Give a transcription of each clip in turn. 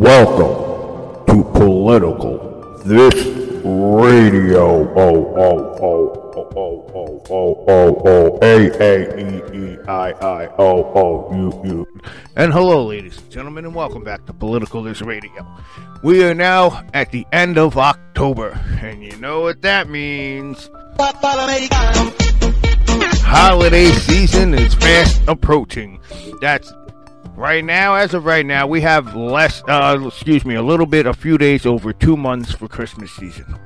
Welcome to Political This Radio. Oh, oh, oh, oh, oh, oh, oh, oh, oh, oh, A, A, E, E, I, I, O, O, U, U. And hello, ladies and gentlemen, and welcome back to Political This Radio. We are now at the end of October, and you know what that means. Holiday season is fast approaching. That's right now, as of right now, we have less, uh, excuse me, a little bit, a few days over two months for Christmas season.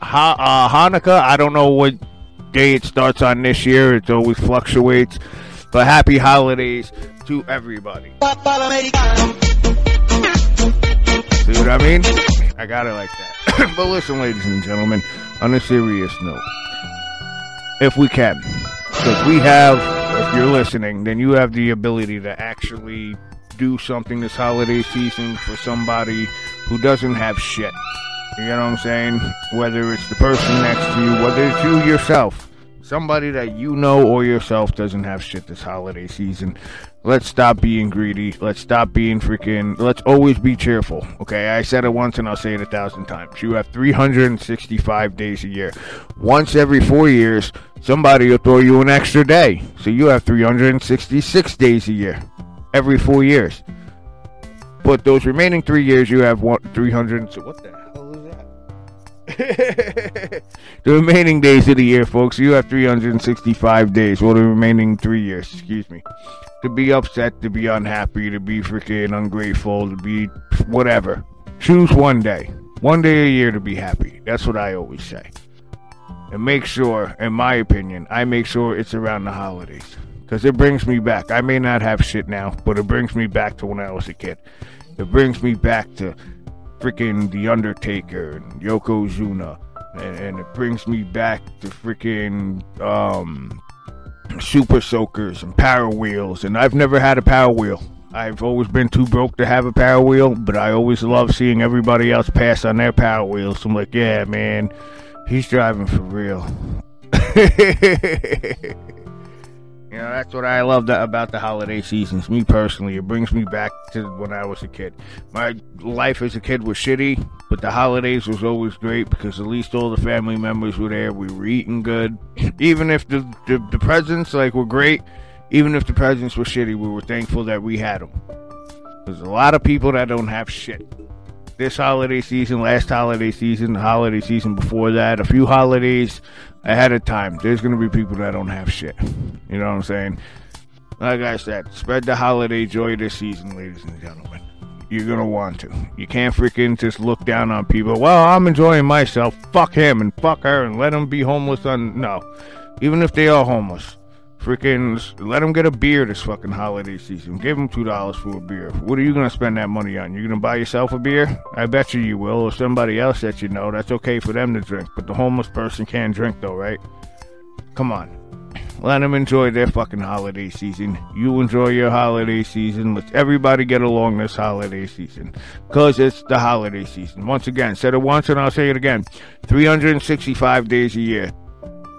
Ha- uh, Hanukkah, I don't know what day it starts on this year, it always fluctuates, but happy holidays to everybody. See what I mean? I got it like that. but listen, ladies and gentlemen, on a serious note, if we can, because we have, if you're listening, then you have the ability to actually do something this holiday season for somebody who doesn't have shit. You know what I'm saying? Whether it's the person next to you, whether it's you yourself, somebody that you know or yourself doesn't have shit this holiday season. Let's stop being greedy. Let's stop being freaking. Let's always be cheerful. Okay, I said it once and I'll say it a thousand times. You have 365 days a year. Once every four years, somebody will throw you an extra day. So you have 366 days a year. Every four years. But those remaining three years, you have one, 300. So what the hell? the remaining days of the year, folks, you have 365 days. Well, the remaining three years, excuse me. To be upset, to be unhappy, to be freaking ungrateful, to be whatever. Choose one day. One day a year to be happy. That's what I always say. And make sure, in my opinion, I make sure it's around the holidays. Because it brings me back. I may not have shit now, but it brings me back to when I was a kid. It brings me back to freaking The Undertaker and Yokozuna. And, and it brings me back to freaking um, Super Soakers and Power Wheels. And I've never had a Power Wheel. I've always been too broke to have a Power Wheel, but I always love seeing everybody else pass on their Power Wheels. I'm like, yeah, man, he's driving for real. You know, that's what I love about the holiday seasons. Me personally, it brings me back to when I was a kid. My life as a kid was shitty, but the holidays was always great because at least all the family members were there. We were eating good, even if the the, the presents like were great. Even if the presents were shitty, we were thankful that we had them. There's a lot of people that don't have shit. This holiday season, last holiday season, the holiday season before that, a few holidays ahead of time, there's going to be people that don't have shit. You know what I'm saying? Like I said, spread the holiday joy this season, ladies and gentlemen. You're going to want to. You can't freaking just look down on people. Well, I'm enjoying myself. Fuck him and fuck her and let them be homeless on. No. Even if they are homeless. Freaking let them get a beer this fucking holiday season. Give them two dollars for a beer. What are you gonna spend that money on? You're gonna buy yourself a beer? I bet you you will. Or somebody else that you know. That's okay for them to drink, but the homeless person can't drink though, right? Come on, let them enjoy their fucking holiday season. You enjoy your holiday season. Let's everybody get along this holiday season, cause it's the holiday season. Once again, said it once and I'll say it again. 365 days a year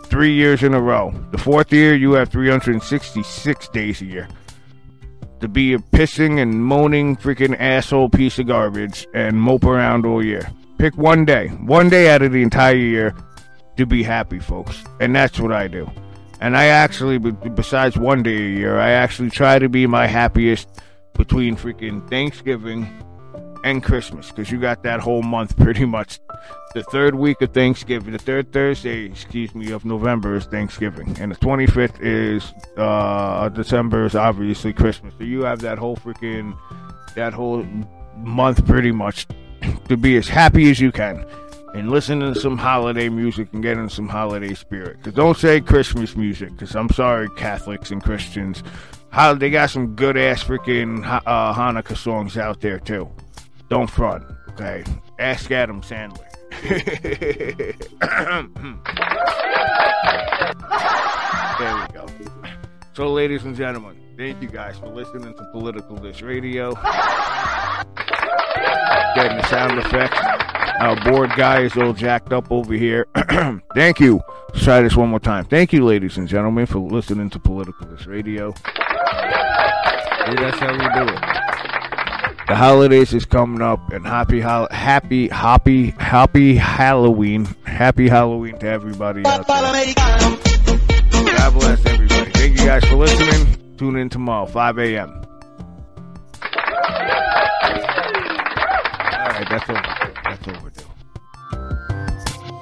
three years in a row. The fourth year, you have 366 days a year to be a pissing and moaning freaking asshole piece of garbage and mope around all year. Pick one day, one day out of the entire year to be happy, folks. And that's what I do. And I actually, besides one day a year, I actually try to be my happiest between freaking Thanksgiving and Christmas because you got that whole month pretty much. The third week of Thanksgiving, the third Thursday, excuse me, of November is Thanksgiving, and the 25th is uh, December is obviously Christmas. So you have that whole freaking that whole month pretty much to be as happy as you can and listen to some holiday music and get in some holiday spirit. Cause don't say Christmas music, cause I'm sorry, Catholics and Christians. How they got some good ass freaking uh, Hanukkah songs out there too. Don't front, okay? Ask Adam Sandler. There we go. So, ladies and gentlemen, thank you guys for listening to Political This Radio. Getting the sound effects. Our board guy is all jacked up over here. thank you. Let's try this one more time. Thank you, ladies and gentlemen, for listening to Political This Radio. that's how we do it. The holidays is coming up, and happy, hol- happy, happy, happy Halloween. Happy Halloween to everybody out there. God bless everybody. Thank you guys for listening. Tune in tomorrow, 5 a.m. All right, that's over. That's overdue.